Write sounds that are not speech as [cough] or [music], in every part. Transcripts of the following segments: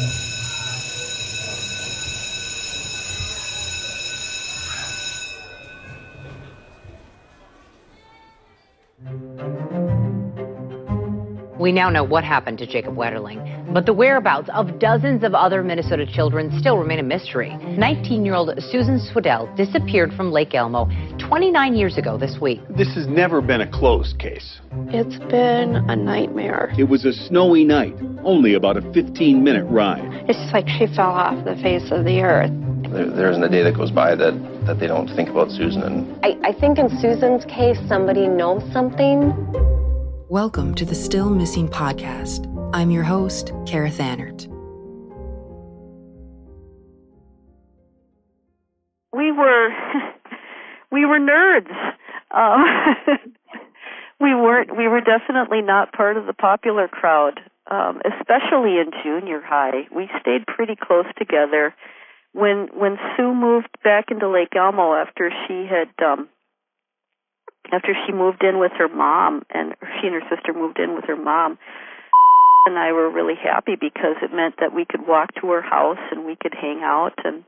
Oh. [sighs] [sighs] We now know what happened to Jacob Wetterling, but the whereabouts of dozens of other Minnesota children still remain a mystery. 19 year old Susan Swedell disappeared from Lake Elmo 29 years ago this week. This has never been a closed case. It's been a nightmare. It was a snowy night, only about a 15 minute ride. It's just like she fell off the face of the earth. There, there isn't a day that goes by that, that they don't think about Susan. And I, I think in Susan's case, somebody knows something. Welcome to the Still Missing podcast. I'm your host, Kara Thannert. We were [laughs] we were nerds. Um, [laughs] we weren't. We were definitely not part of the popular crowd, um, especially in junior high. We stayed pretty close together. When when Sue moved back into Lake Elmo after she had um, after she moved in with her mom and she and her sister moved in with her mom and I were really happy because it meant that we could walk to her house and we could hang out and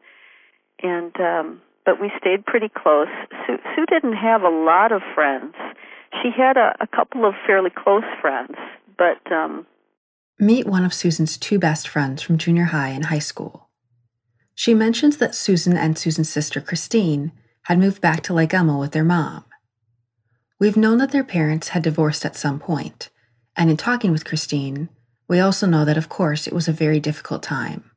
and um but we stayed pretty close. Sue, Sue didn't have a lot of friends. She had a, a couple of fairly close friends, but um Meet one of Susan's two best friends from junior high and high school. She mentions that Susan and Susan's sister Christine had moved back to Lake Elmo with their mom. We've known that their parents had divorced at some point, and in talking with Christine, we also know that, of course, it was a very difficult time.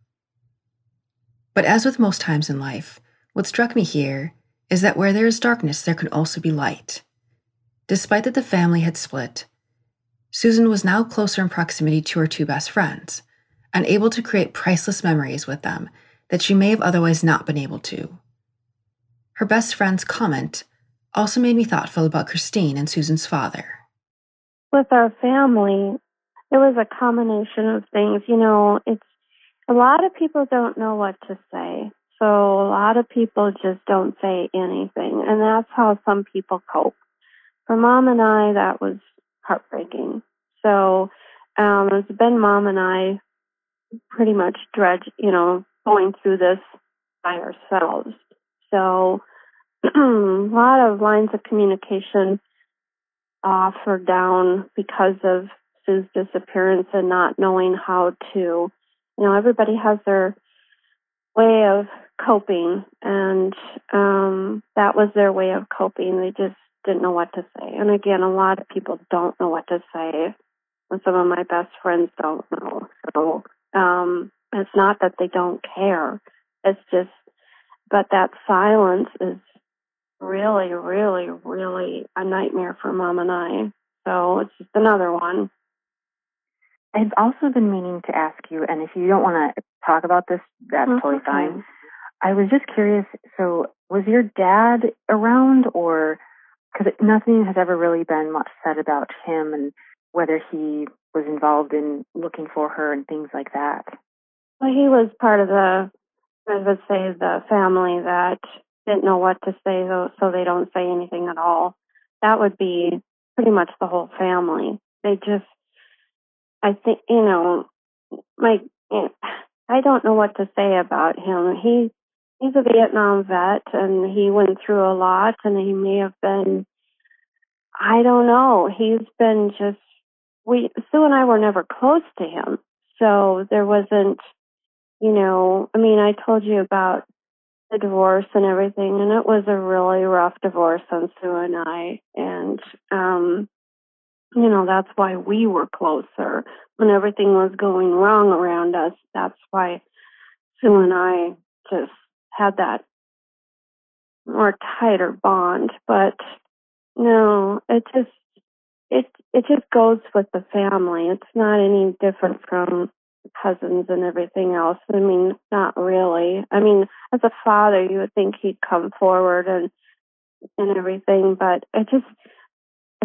But as with most times in life, what struck me here is that where there is darkness, there can also be light. Despite that the family had split, Susan was now closer in proximity to her two best friends and able to create priceless memories with them that she may have otherwise not been able to. Her best friend's comment also made me thoughtful about Christine and Susan's father. With our family, it was a combination of things. You know, it's a lot of people don't know what to say. So a lot of people just don't say anything. And that's how some people cope. For mom and I, that was heartbreaking. So um, it's been mom and I pretty much dredge, you know, going through this by ourselves. So [clears throat] a lot of lines of communication off or down because of Sue's disappearance and not knowing how to, you know, everybody has their way of coping, and um, that was their way of coping. They just didn't know what to say. And again, a lot of people don't know what to say. And some of my best friends don't know. So um, it's not that they don't care. It's just, but that silence is really, really, really a nightmare for mom and I. So it's just another one. I've also been meaning to ask you, and if you don't want to talk about this, that's totally fine. I was just curious. So, was your dad around, or because nothing has ever really been much said about him and whether he was involved in looking for her and things like that? Well, he was part of the, I would say, the family that didn't know what to say, so so they don't say anything at all. That would be pretty much the whole family. They just, I think, you know, my, I don't know what to say about him. He, he's a Vietnam vet, and he went through a lot, and he may have been, I don't know. He's been just, we, Sue and I were never close to him, so there wasn't, you know, I mean, I told you about the divorce and everything, and it was a really rough divorce on Sue and I. And, um, you know, that's why we were closer when everything was going wrong around us. That's why Sue and I just had that more tighter bond. But no, it just, it, it just goes with the family. It's not any different from cousins and everything else. I mean, not really. I mean, as a father, you would think he'd come forward and and everything, but I just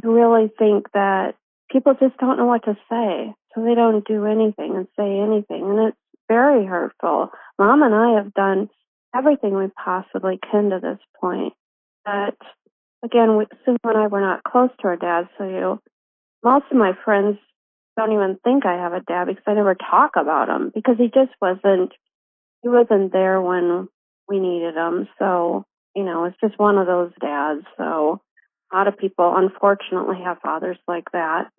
I really think that people just don't know what to say, so they don't do anything and say anything, and it's very hurtful. Mom and I have done everything we possibly can to this point, but again, we, Sue and I were not close to our dad, so you know, most of my friends don't even think I have a dad because I never talk about him because he just wasn't he wasn't there when we needed him. So, you know, it's just one of those dads. So a lot of people unfortunately have fathers like that.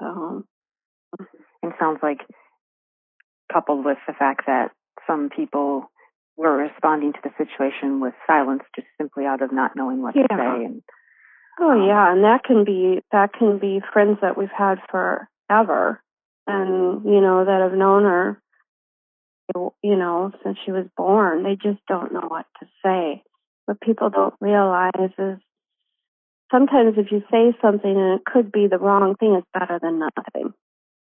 So it sounds like coupled with the fact that some people were responding to the situation with silence just simply out of not knowing what yeah. to say and Oh um, yeah, and that can be that can be friends that we've had forever, and you know that have known her, you know, since she was born. They just don't know what to say. What people don't realize is sometimes if you say something and it could be the wrong thing, it's better than nothing.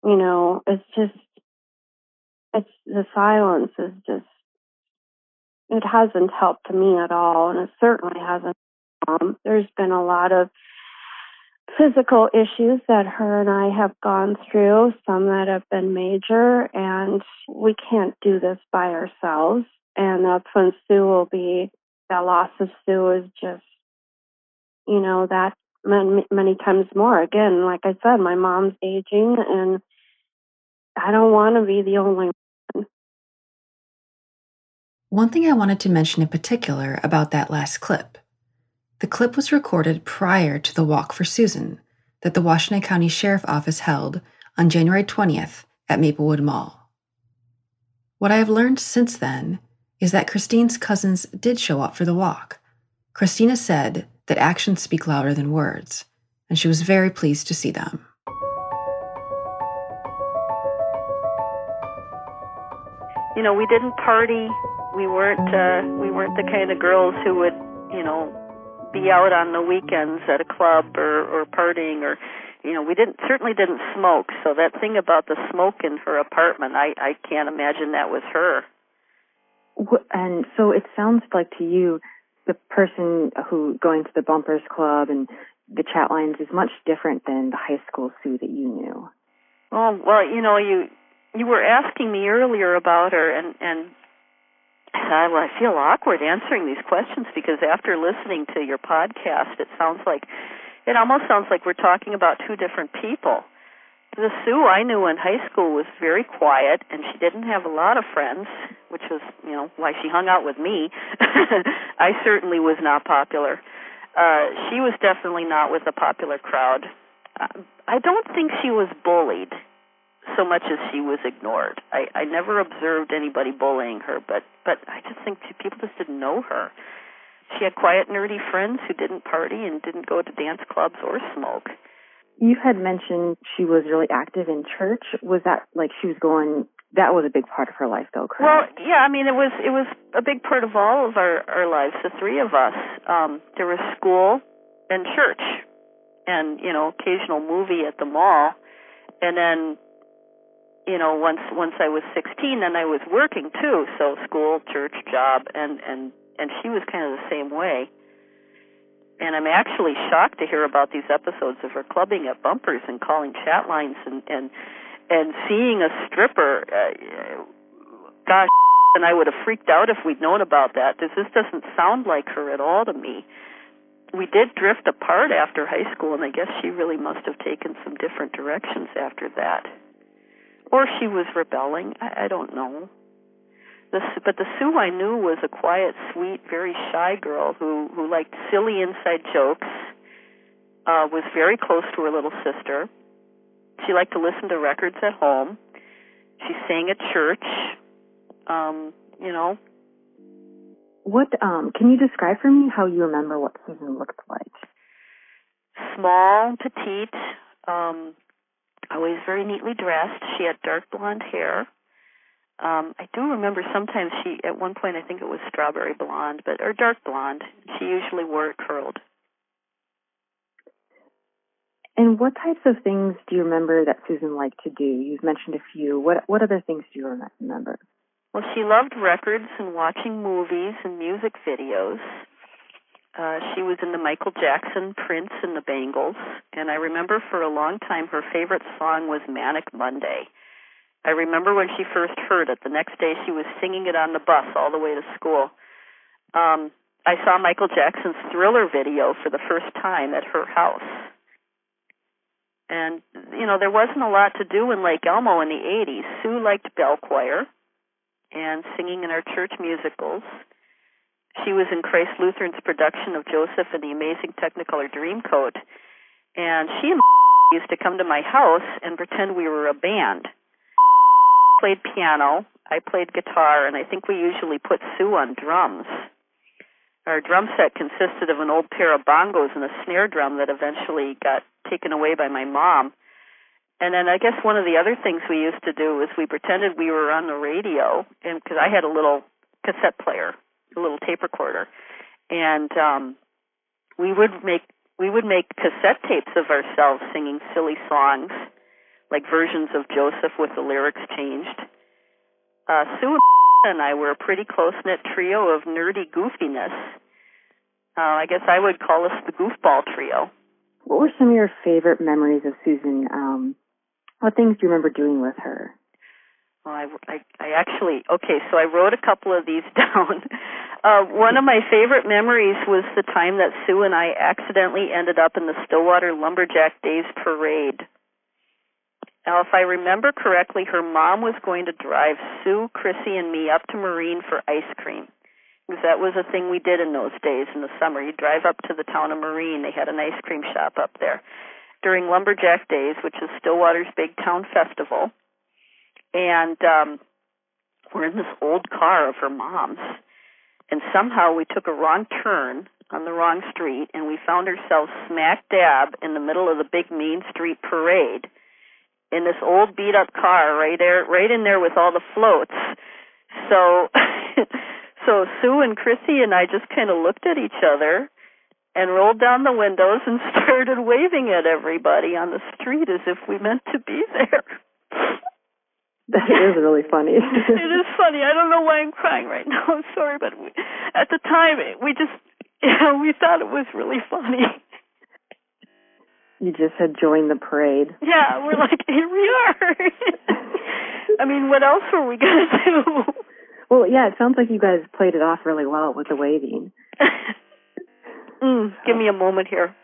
You know, it's just it's the silence is just it hasn't helped me at all, and it certainly hasn't um, there's been a lot of physical issues that her and I have gone through, some that have been major, and we can't do this by ourselves. And that's when Sue will be, that loss of Sue is just, you know, that many, many times more. Again, like I said, my mom's aging, and I don't want to be the only one. One thing I wanted to mention in particular about that last clip the clip was recorded prior to the Walk for Susan that the Washington County Sheriff Office held on January 20th at Maplewood Mall. What I have learned since then is that Christine's cousins did show up for the walk. Christina said that actions speak louder than words, and she was very pleased to see them. You know, we didn't party. We weren't uh, we weren't the kind of girls who would, you know, be out on the weekends at a club or or partying or you know we didn't certainly didn't smoke. So that thing about the smoke in her apartment i i can't imagine that was her. And so it sounds like to you the person who going to the bumpers club and the chat lines is much different than the high school sue that you knew. Well well you know you you were asking me earlier about her and and I, I feel awkward answering these questions because after listening to your podcast, it sounds like it almost sounds like we're talking about two different people. The Sue I knew in high school was very quiet, and she didn't have a lot of friends, which was, you know, why she hung out with me. [laughs] I certainly was not popular. Uh, she was definitely not with a popular crowd. Uh, I don't think she was bullied so much as she was ignored. I, I never observed anybody bullying her, but but I just think people just didn't know her. She had quiet, nerdy friends who didn't party and didn't go to dance clubs or smoke. You had mentioned she was really active in church. Was that like she was going? That was a big part of her life, though, correct? Well, yeah. I mean, it was it was a big part of all of our our lives. The three of us. Um, there was school and church, and you know, occasional movie at the mall, and then you know once once I was 16 then I was working too. So school church job and and and she was kind of the same way. And I'm actually shocked to hear about these episodes of her clubbing at bumpers and calling chat lines and and and seeing a stripper uh, gosh and I would have freaked out if we'd known about that. This this doesn't sound like her at all to me. We did drift apart after high school and I guess she really must have taken some different directions after that or she was rebelling. I, I don't know. The, but the Sue I knew was a quiet, sweet, very shy girl who who liked silly inside jokes. Uh, was very close to her little sister. She liked to listen to records at home. She sang at church. Um, you know. What um can you describe for me how you remember what Susan looked like? Small, petite, um, always very neatly dressed. She had dark blonde hair. Um, I do remember sometimes she, at one point, I think it was strawberry blonde, but or dark blonde. She usually wore it curled. And what types of things do you remember that Susan liked to do? You've mentioned a few. What what other things do you remember? Well, she loved records and watching movies and music videos. Uh, she was in the Michael Jackson, Prince, and the Bangles. And I remember for a long time her favorite song was Manic Monday. I remember when she first heard it. The next day she was singing it on the bus all the way to school. Um, I saw Michael Jackson's Thriller video for the first time at her house. And you know, there wasn't a lot to do in Lake Elmo in the 80s. Sue liked bell choir and singing in our church musicals. She was in Christ Lutheran's production of Joseph and the Amazing Technicolor Dreamcoat, and she and [laughs] used to come to my house and pretend we were a band. [laughs] Played piano, I played guitar, and I think we usually put Sue on drums. Our drum set consisted of an old pair of bongos and a snare drum that eventually got taken away by my mom. And then I guess one of the other things we used to do was we pretended we were on the radio, and because I had a little cassette player, little tape recorder, and um, we would make we would make cassette tapes of ourselves singing silly songs, like versions of Joseph with the lyrics changed. Uh, Sue and I were a pretty close knit trio of nerdy goofiness. Uh, I guess I would call us the goofball trio. What were some of your favorite memories of Susan? Um, what things do you remember doing with her? Well, I, I, I actually okay. So I wrote a couple of these [laughs] down. Uh, one of my favorite memories was the time that Sue and I accidentally ended up in the Stillwater Lumberjack Days parade. Now, if I remember correctly, her mom was going to drive Sue, Chrissy, and me up to Marine for ice cream. Because that was a thing we did in those days in the summer. You'd drive up to the town of Marine. They had an ice cream shop up there. During Lumberjack Days, which is Stillwater's big town festival. And um, we're in this old car of her mom's. And somehow we took a wrong turn on the wrong street, and we found ourselves smack dab in the middle of the big Main Street parade in this old beat up car right there right in there with all the floats. So [laughs] so Sue and Chrissy and I just kind of looked at each other and rolled down the windows and [laughs] started waving at everybody on the street as if we meant to be [laughs] there. That is really funny. [laughs] it is funny. I don't know why I'm crying right now. [laughs] I'm sorry, but we, at the time we just [laughs] you know, we thought it was really funny. You just had joined the parade. Yeah, we're like, here we are. I mean, what else were we gonna do? Well, yeah, it sounds like you guys played it off really well with the waving. mm, give me a moment here.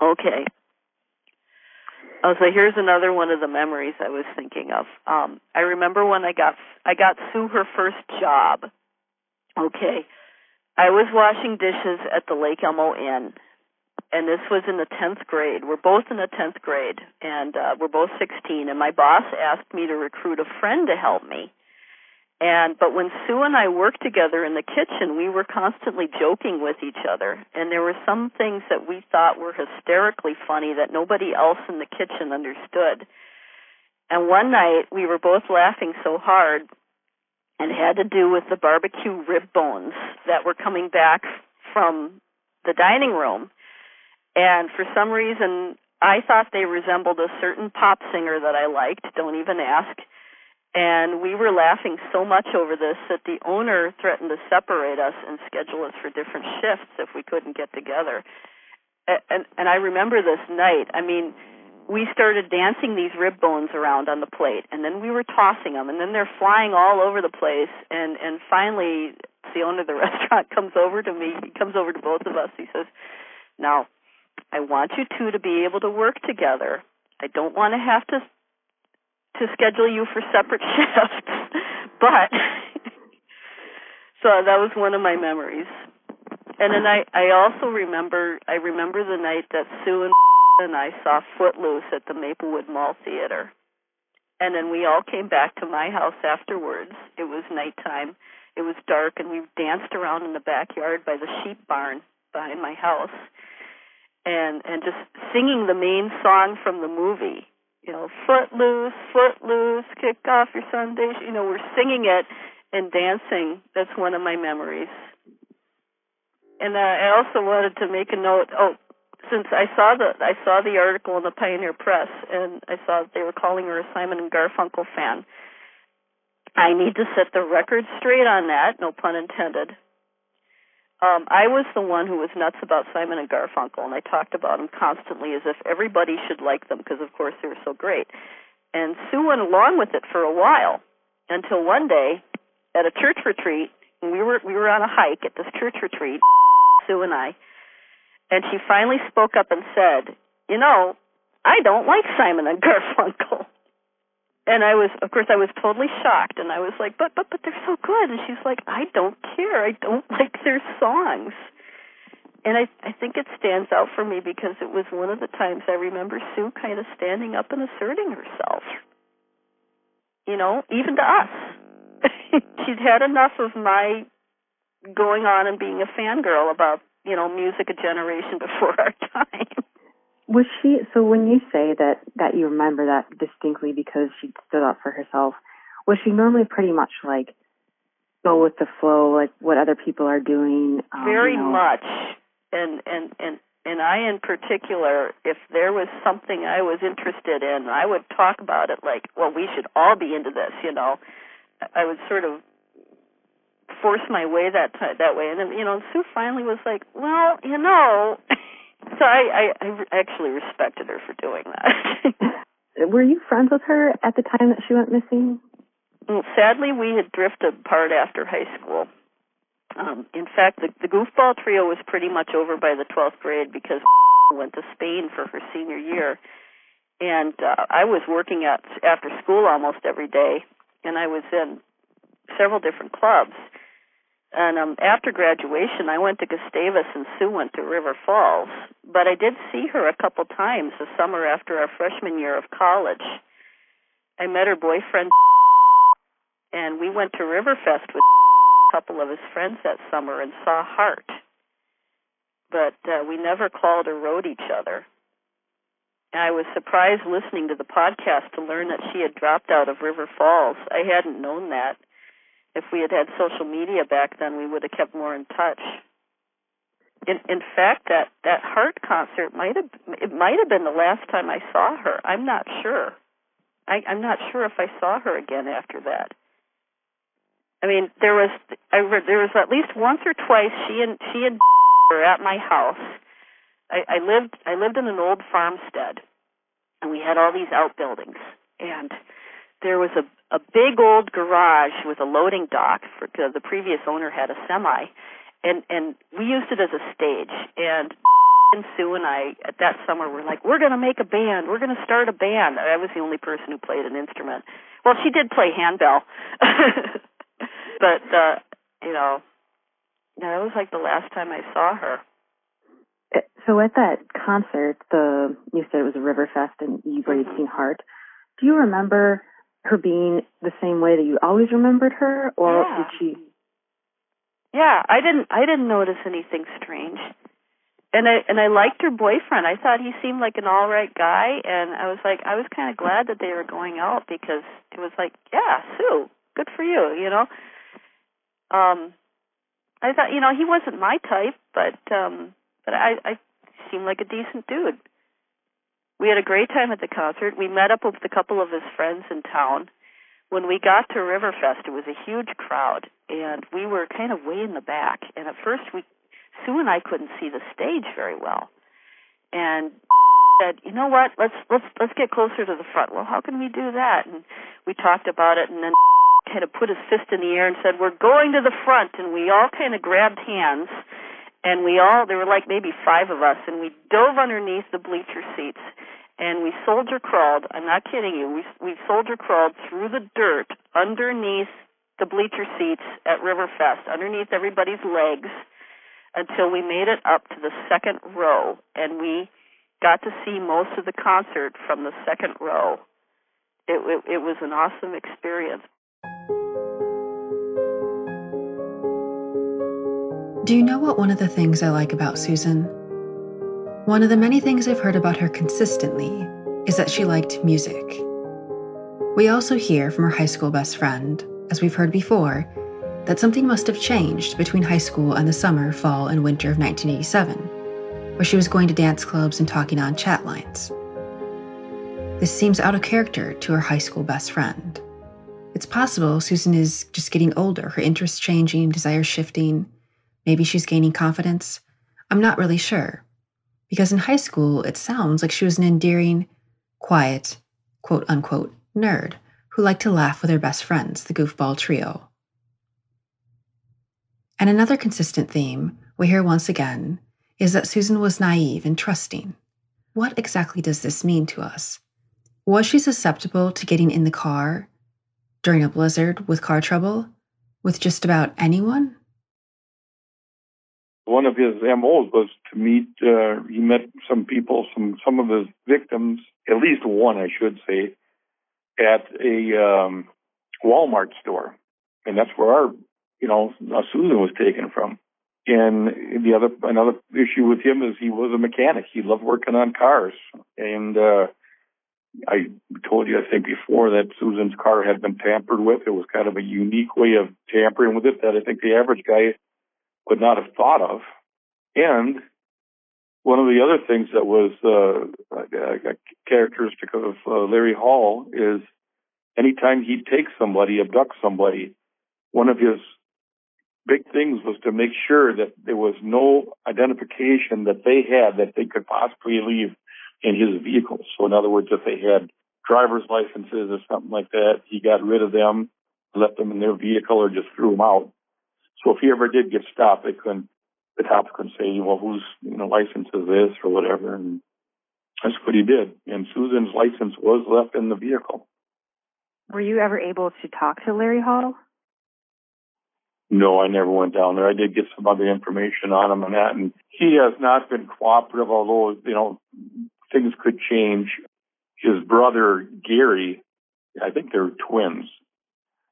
Okay. Oh, so here's another one of the memories I was thinking of. Um, I remember when I got I got Sue her first job. Okay, I was washing dishes at the Lake Elmo Inn, and this was in the 10th grade. We're both in the 10th grade, and uh, we're both 16. And my boss asked me to recruit a friend to help me. And but when Sue and I worked together in the kitchen, we were constantly joking with each other, and there were some things that we thought were hysterically funny that nobody else in the kitchen understood. And one night we were both laughing so hard and had to do with the barbecue rib bones that were coming back from the dining room. And for some reason, I thought they resembled a certain pop singer that I liked, don't even ask. And we were laughing so much over this that the owner threatened to separate us and schedule us for different shifts if we couldn't get together. And and I remember this night. I mean, we started dancing these rib bones around on the plate and then we were tossing them and then they're flying all over the place and and finally the owner of the [laughs] restaurant comes over to me he comes over to both of us he says now i want you two to be able to work together i don't want to have to to schedule you for separate [laughs] shifts but so that was one of my memories and then i i also remember i remember the night that sue and [laughs] and I saw Footloose at the Maplewood Mall Theater. And then we all came back to my house afterwards. It was nighttime. It was dark, and we danced around in the backyard by the sheep barn behind my house, and and just singing the main song from the movie. You know, Footloose, Footloose, kick off your Sundays. You know, we're singing it and dancing. That's one of my memories. And uh, I also wanted to make a note. Oh, since I saw the I saw the article in the Pioneer Press and I saw they were calling her a Simon and Garfunkel fan. I need to set the record straight on that, no pun intended. Um, I was the one who was nuts about Simon and Garfunkel, and I talked about them constantly as if everybody should like them because, of course, they were so great. And Sue went along with it for a while until one day at a church retreat, we were we were on a hike at this church retreat, [laughs] Sue and I, And she finally spoke up and said, You know, I don't like Simon and [laughs] Garfunkel. And I was, of course, I was totally shocked, and I was like, "But, but, but they're so good." And she's like, "I don't care. I don't [laughs] like their songs." And I, I think it stands out for me because it was one of the times I remember Sue kind of standing up and asserting herself. You know, even to us. [laughs] She'd had enough of my going on and being a fangirl about, you know, music a generation [laughs] before our time. Was she so when you say that that you remember that distinctly because she stood up for herself, was she normally pretty much like go with the flow, like what other people are doing? Um, Very you know? much. And and and and I in particular, if there was something I was interested in, I would talk about it like, well, we should all be into this, you know. I would sort of force my way that t- that way, and then, you know, Sue finally was like, well, you know. [laughs] So I, I, I actually respected her for doing that. [laughs] Were you friends with her at the time that she went missing? Well, sadly, we had drifted apart after high school. Um, in fact, the, the goofball trio was pretty much over by the 12th grade because [laughs] went to Spain for her senior year, and uh, I was working at after school almost every day, and I was in several different clubs. And um, after graduation, I went to Gustavus and Sue went to River Falls. But I did see her a couple times the summer after our freshman year of college. I met her boyfriend, and we went to Riverfest with a couple of his friends that summer and saw Heart. But uh, we never called or wrote each other. And I was surprised listening to the podcast to learn that she had dropped out of River Falls. I hadn't known that if we had had social media back then, we would have kept more in touch. In in fact, that that Heart concert might have it might have been the last time I saw her. I'm not sure. I, I'm not sure if I saw her again after that. I mean, there was I read there was at least once or twice she and she and [laughs] were at my house. I, I lived I lived in an old farmstead, and we had all these outbuildings, and there was a a big old garage with a loading dock for cause the previous owner had a semi. And and we used it as a stage. And and [laughs] Sue and I at that summer were like we're going to make a band. We're going to start a band. I was the only person who played an instrument. Well she did play handbell. [laughs] But uh you know that was like the last time I saw her. Uh, so at that concert the you said it was a Riverfest and you mm-hmm. had seen Heart. Do you remember her being the same way that you always remembered her, or yeah. did she? Yeah, I didn't. I didn't notice anything strange, and I and I liked her boyfriend. I thought he seemed like an all right guy, and I was like, I was kind of glad that they were going out because it was like, yeah, Sue, good for you, you know. Um, I thought, you know, he wasn't my type, but um, but I I seemed like a decent dude. We had a great time at the concert. We met up with a couple of his friends in town. When we got to Riverfest, it was a huge crowd, and we were kind of way in the back. And at first, we Sue and I couldn't see the stage very well, and [laughs] said, "You know what? Let's let's let's get closer to the front." Well, how can we do that? And we talked about it, and then [laughs] kind of put his fist in the air and said, "We're going to the front." And we all kind of grabbed hands, and we all there were like maybe five of us, and we dove underneath the bleacher seats and we soldier crawled. I'm not kidding you. We we soldier crawled through the dirt underneath the bleacher seats at Riverfest, underneath everybody's legs, until we made it up to the second row, and we got to see most of the concert from the second row. It it, it was an awesome experience. Do you know what one of the things I like about Susan? One of the many things I've heard about her consistently is that she liked music. We also hear from her high school best friend, as we've heard before, that something must have changed between high school and the summer, fall, and winter of 1987, where she was going to dance clubs and talking on chat lines. This seems out of character to her high school best friend. It's possible Susan is just getting older, her interests changing, desires shifting. Maybe she's gaining confidence. I'm not really sure because in high school it sounds like she was an endearing, quiet, quote unquote, nerd who liked to laugh with her best friends, the goofball trio. And another consistent theme we hear once again is that Susan was naive and trusting. What exactly does this mean to us? Was she susceptible to getting in the car during a blizzard with car trouble with just about anyone? One of his MOs was to meet, uh, he met some people, some, some of his victims, at least one, I should say, at a um, Walmart store. And that's where our, you know, Susan was taken from. And the other another issue with him is he was a mechanic. He loved working on cars. And uh I told you I think before that Susan's car had been tampered with. It was kind of a unique way of tampering with it that I think the average guy would not have thought of. And one of the other things that was uh, a, characteristic of uh, Larry Hall is anytime he'd take somebody, abduct somebody, one of his big things was to make sure that there was no identification that they had that they could possibly leave in his vehicle. So in other words, if they had driver's licenses or something like that, he got rid of them, left them in their vehicle or just threw them out. So if he ever did get stopped, they couldn't, the cops couldn't say, well, whose, you know, license is this or whatever. And that's what he did. And Susan's license was left in the vehicle. Were you ever able to talk to Larry Hall? No, I never went down there. I did get some other information on him and that, and he has not been cooperative, although, you know, things could change. His brother, Gary, I think they're twins,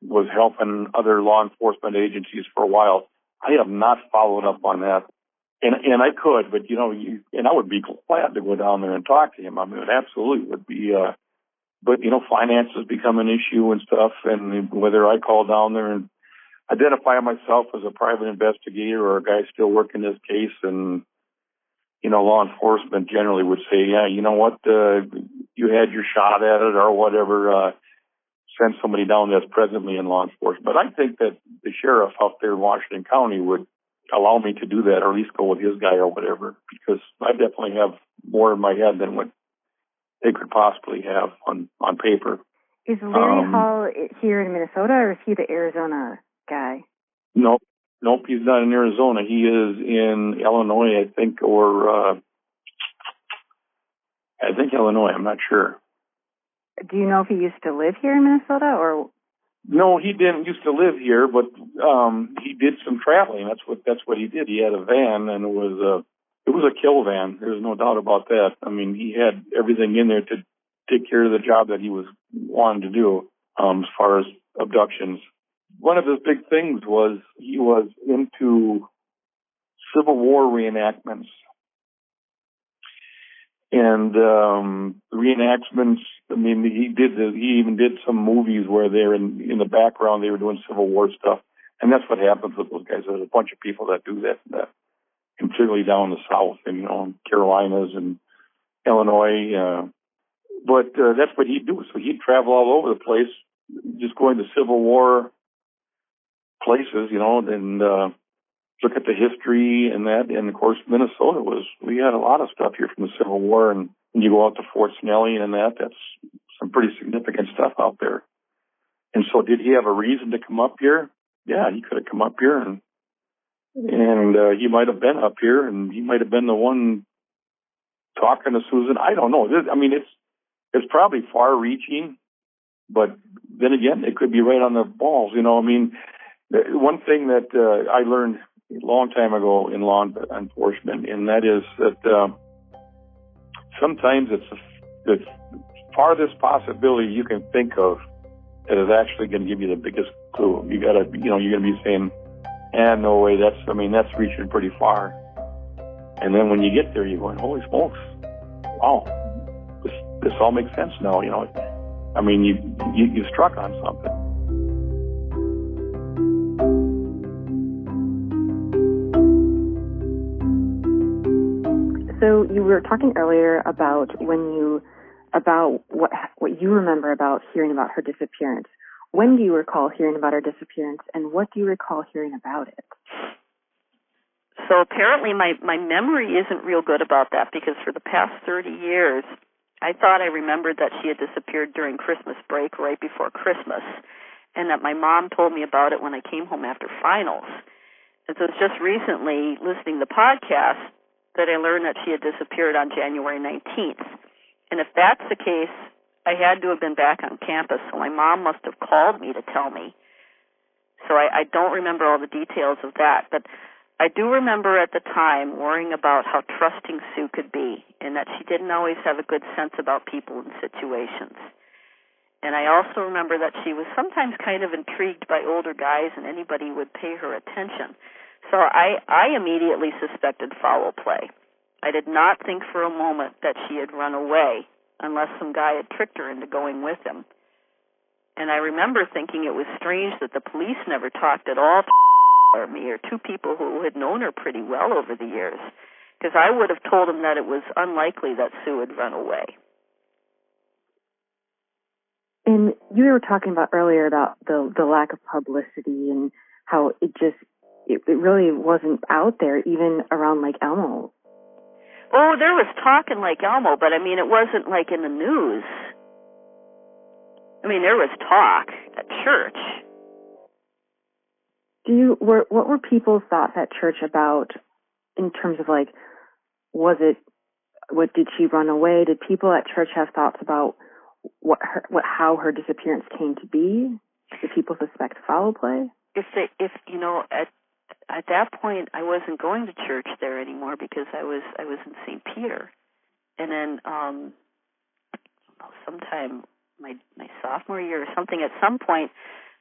was helping other law enforcement agencies for a while. I have not followed up on that. And, and I could, but you know, you, and I would be glad to go down there and talk to him. I mean, it absolutely would be, uh, but you know, finances become an issue and stuff. And whether I call down there and identify myself as a private investigator or a guy still working this case and you know law enforcement generally would say yeah you know what uh, you had your shot at it or whatever uh send somebody down that's presently in law enforcement but i think that the sheriff out there in washington county would allow me to do that or at least go with his guy or whatever because i definitely have more in my head than what they could possibly have on on paper is larry um, hall here in minnesota or is he the arizona guy? Nope. Nope, he's not in Arizona. He is in Illinois, I think, or uh, I think Illinois. I'm not sure. Do you know if he used to live here in Minnesota or? No, he didn't used to live here, but um he did some traveling. That's what that's what he did. He had a van, and it was a it was a kill van. There's no doubt about that. I mean, he had everything in there to take care of the job that he was wanting to do um, as far as abductions one of his big things was he was into Civil War reenactments. And um reenactments, I mean, he did, the, he even did some movies where they're in, in the background, they were doing Civil War stuff. And that's what happens with those guys. There's a bunch of people that do that, that particularly down in the South and, you know, Carolinas and Illinois. Uh, but uh, that's what he'd do. So he'd travel all over the place, just going to Civil War places, you know, and uh, look at the history and that. And of course, Minnesota was we had a lot of stuff here from the Civil War, and you go out to Fort Snelling and that, that's some pretty significant stuff out there. And so, did he have a reason to come up here? Yeah, he could have come up here, and and uh, he might have been up here, and he might have been the one talking to Susan. I don't know. I mean, it's it's probably far-reaching, but then again, it could be right on the balls. You know, I mean, one thing that uh, I learned a long time ago in law enforcement, and that is that uh, sometimes it's the farthest possibility you can think of that is actually going to give you the biggest clue. You got to, you know, you're going to be saying, "And no way, that's, I mean, that's reaching pretty far." And then when you get there, you're going, "Holy smokes, wow, this this all makes sense now." You know, I mean, you you, you struck on something. So you were talking earlier about when you about what what you remember about hearing about her disappearance. When do you recall hearing about her disappearance, and what do you recall hearing about it? So apparently, my my memory isn't real good about that because for the past thirty years, I thought I remembered that she had disappeared during Christmas break, right before Christmas, and that my mom told me about it when I came home after finals. And so it's just recently listening to the podcast that I learned that she had disappeared on January 19th. And if that's the case, I had to have been back on campus, so my mom must have called me to tell me. So I, I don't remember all the details of that, but I do remember at the time worrying about how trusting Sue could be and that she didn't always have a good sense about people and situations. And I also remember that she was sometimes kind of intrigued by older guys and anybody would pay her attention. So I, I immediately suspected foul play. I did not think for a moment that she had run away unless some guy had tricked her into going with him. And I remember thinking it was strange that the police never talked at all to [laughs] me or two people who had known her pretty well over the years because I would have told them that it was unlikely that Sue had run away. And you were talking about earlier about the the lack of publicity and how it just it, it really wasn't out there even around Lake Elmo. Oh, there was talk in Lake Elmo, but I mean it wasn't like in the news. I mean there was talk at church. Do you were what were people's thoughts at church about in terms of like was it what did she run away? Did people at church have thoughts about what her what how her disappearance came to be? Did people suspect foul play? If they if you know at at that point I wasn't going to church there anymore because I was I was in St. Peter. And then um sometime my my sophomore year or something at some point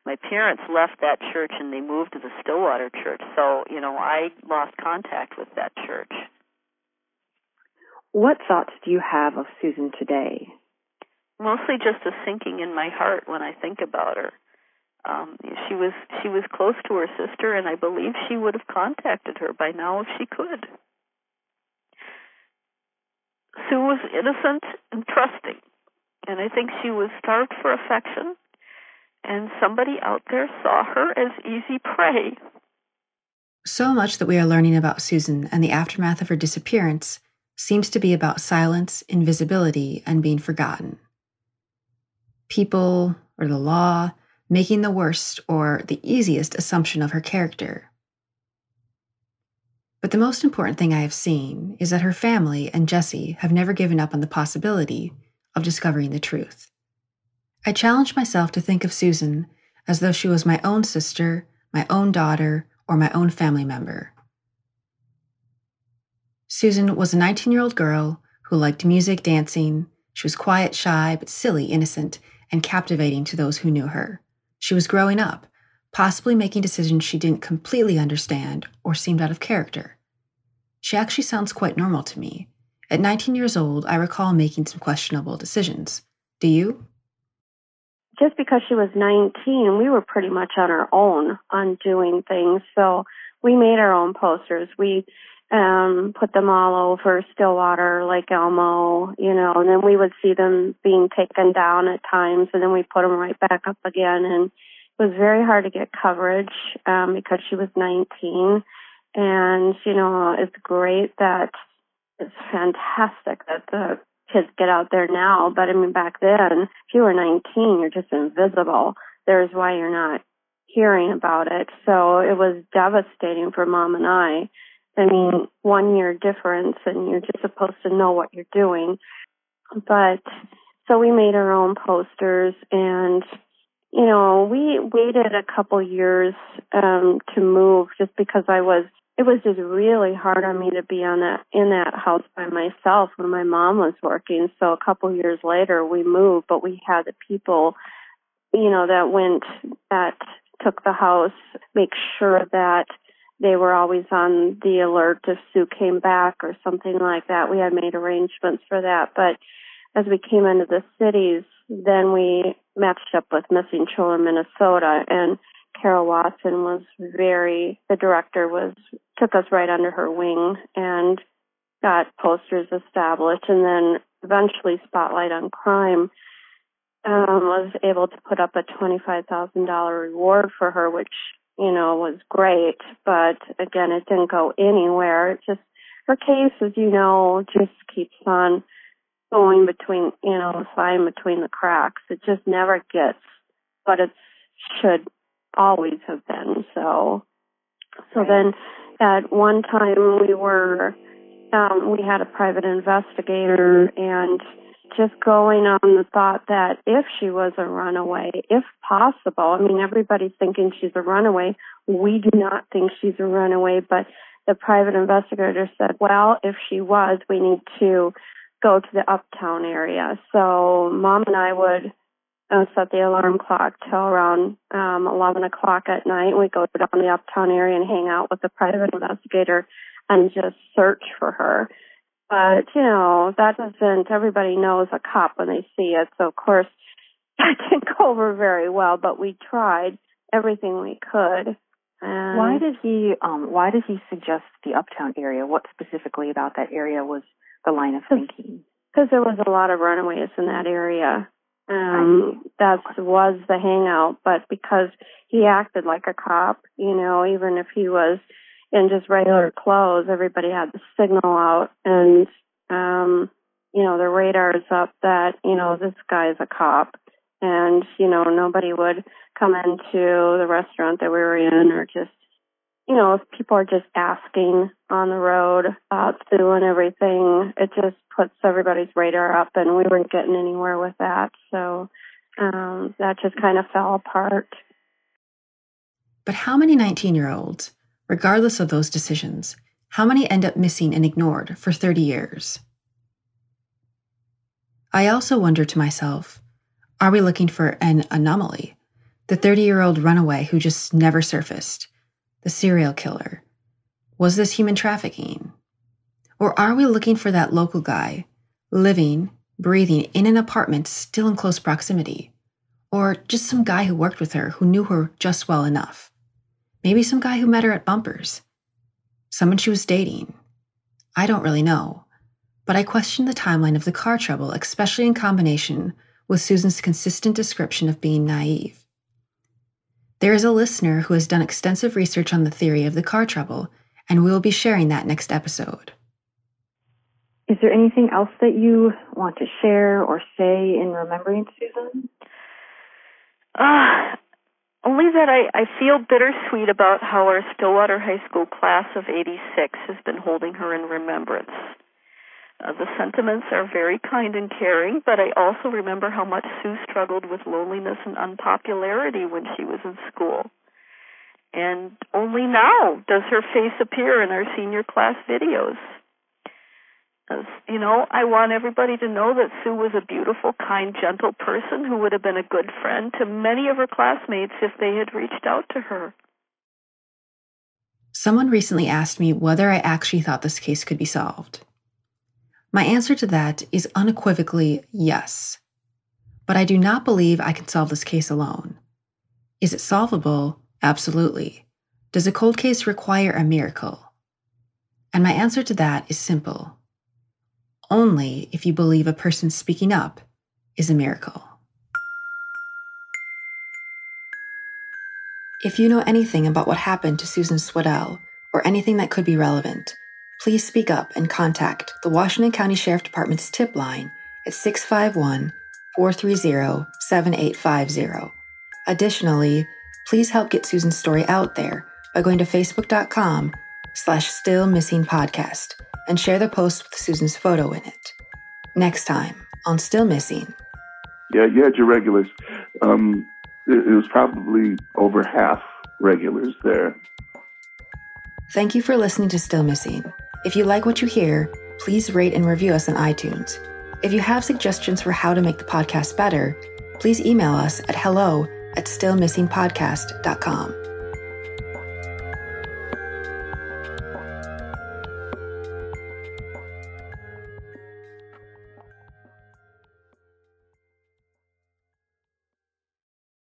my parents left that church and they moved to the Stillwater church. So, you know, I lost contact with that church. What thoughts do you have of Susan today? Mostly just a sinking in my heart when I think about her. Um, she was she was close to her sister, and I believe she would have contacted her by now if she could. Sue was innocent and trusting, and I think she was starved for affection and somebody out there saw her as easy prey. So much that we are learning about Susan and the aftermath of her disappearance seems to be about silence, invisibility, and being forgotten. People, or the law, making the worst or the easiest assumption of her character. But the most important thing I have seen is that her family and Jesse have never given up on the possibility of discovering the truth. I challenged myself to think of Susan as though she was my own sister, my own daughter, or my own family member. Susan was a 19 year old girl who liked music, dancing. She was quiet, shy, but silly, innocent, and captivating to those who knew her. She was growing up, possibly making decisions she didn't completely understand or seemed out of character. She actually sounds quite normal to me. At 19 years old, I recall making some questionable decisions. Do you? just because she was 19, we were pretty much on our own on doing things. So we made our own posters. We um put them all over Stillwater, Lake Elmo, you know, and then we would see them being taken down at times and then we put them right back up again and it was very hard to get coverage um because she was 19 and you know it's great that it's fantastic that the kids get out there now, but I mean, back then, if you were 19, you're just invisible. There's why you're not hearing about it. So it was devastating for mom and I. I mean, one year difference and you're just supposed to know what you're doing. But so we made our own posters and you know, we waited a couple years um to move just because I was it was just really hard on me to be on that in that house by myself when my mom was working. So a couple years later we moved, but we had the people, you know, that went that took the house, make sure that they were always on the alert if Sue came back or something like that. We had made arrangements for that. But as we came into the cities, then we matched up with Missing Children Minnesota and Carol Watson was very, the director was, took us right under her wing and got posters established and then eventually Spotlight on Crime um, was able to put up a $25,000 reward for her, which, you know, was great. But again, it didn't go anywhere. It just, her case, as you know, just keeps on going between, you know, sliding between the cracks. It just never gets what it should always have been. So, so then at one time we were um, we had a private investigator and just going on the thought that if she was a runaway, if possible, I mean, everybody's thinking she's a runaway. We do not think she's a runaway, but the private investigator said, well, if she was, we need to go to the uptown area. So mom and I would uh, set the alarm clock till around um, 11 o'clock at night. We go down the uptown area and hang out with the private investigator and just search for her. But, you know, that doesn't, everybody knows a cop when they see it. So, of course, [laughs] that didn't go over very well, but we tried everything we could. And why did he, um, why did he suggest the uptown area? What specifically about that area was the line of thinking? Because there was a lot of runaways in that area. Um, that was the hangout, but because he acted like a cop, you know, even if he was in just regular clothes, everybody had the signal out and, um, you know, the radar is up that, you know, this guy's a cop. And, you know, nobody would come into the restaurant that we were in or just, you know, if people are just asking on the road about Sue and everything, it just puts everybody's radar up and we weren't getting anywhere with that. So, um, that just kind of fell apart. But how many 19 year olds regardless of those decisions, how many end up missing and ignored for 30 years? I also wonder to myself are we looking for an anomaly? The 30 year old runaway who just never surfaced? The serial killer? Was this human trafficking? Or are we looking for that local guy, living, breathing in an apartment still in close proximity? Or just some guy who worked with her who knew her just well enough? Maybe some guy who met her at bumpers. Someone she was dating. I don't really know. But I question the timeline of the car trouble, especially in combination with Susan's consistent description of being naive. There is a listener who has done extensive research on the theory of the car trouble, and we will be sharing that next episode. Is there anything else that you want to share or say in remembering Susan? Uh, only that I, I feel bittersweet about how our Stillwater High School class of 86 has been holding her in remembrance. Uh, the sentiments are very kind and caring, but I also remember how much Sue struggled with loneliness and unpopularity when she was in school. And only now does her face appear in our senior class videos you know, I want everybody to know that Sue was a beautiful, kind, gentle person who would have been a good friend to many of her classmates if they had reached out to her. Someone recently asked me whether I actually thought this case could be solved. My answer to that is unequivocally yes. But I do not believe I can solve this case alone. Is it solvable? Absolutely. Does a cold case require a miracle? And my answer to that is simple only if you believe a person speaking up is a miracle. If you know anything about what happened to Susan Swedell or anything that could be relevant, please speak up and contact the Washington County Sheriff Department's tip line at 651 430 7850. Additionally, please help get Susan's story out there by going to facebook.com slash still missing podcast and share the post with Susan's photo in it. Next time on Still Missing. Yeah, you had your regulars. Um, it, it was probably over half regulars there. Thank you for listening to Still Missing. If you like what you hear, please rate and review us on iTunes. If you have suggestions for how to make the podcast better, please email us at hello at stillmissingpodcast.com.